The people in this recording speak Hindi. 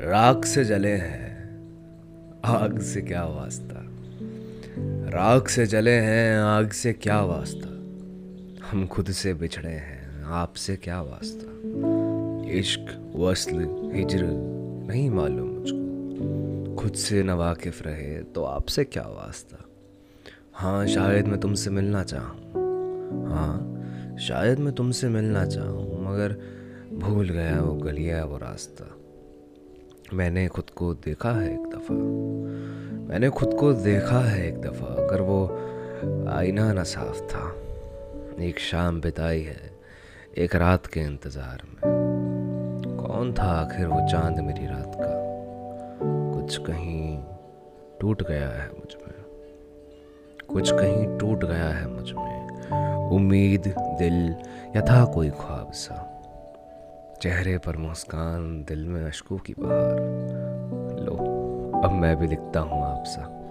राख से जले हैं। आग से क्या वास्ता? राख से जले हैं, आग से क्या वास्ता? हम खुद से बिछड़े हैं आपसे क्या वास्ता? इश्क, वसल, हिजर, नहीं मालूम मुझको। खुद से न वाकिफ रहे तो आपसे क्या वास्ता? हाँ शायद मैं तुमसे मिलना चाहूँ। हाँ शायद मैं तुमसे मिलना चाहूँ, मगर भूल गया वो गलिया वो रास्ता। मैंने खुद को देखा है एक दफ़ा। मैंने खुद को देखा है एक दफ़ा, अगर वो आईना ना साफ़ था। एक शाम बिताई है, एक रात के इंतज़ार में। कौन था आखिर वो चाँद मेरी रात का? कुछ कहीं टूट गया है मुझमें। कुछ कहीं टूट गया है मुझमें। उम्मीद, दिल या था कोई ख्वाब सा। चेहरे पर मुस्कान, दिल में अशकू की बहार लो, अब मैं भी लिखता हूँ आपसा।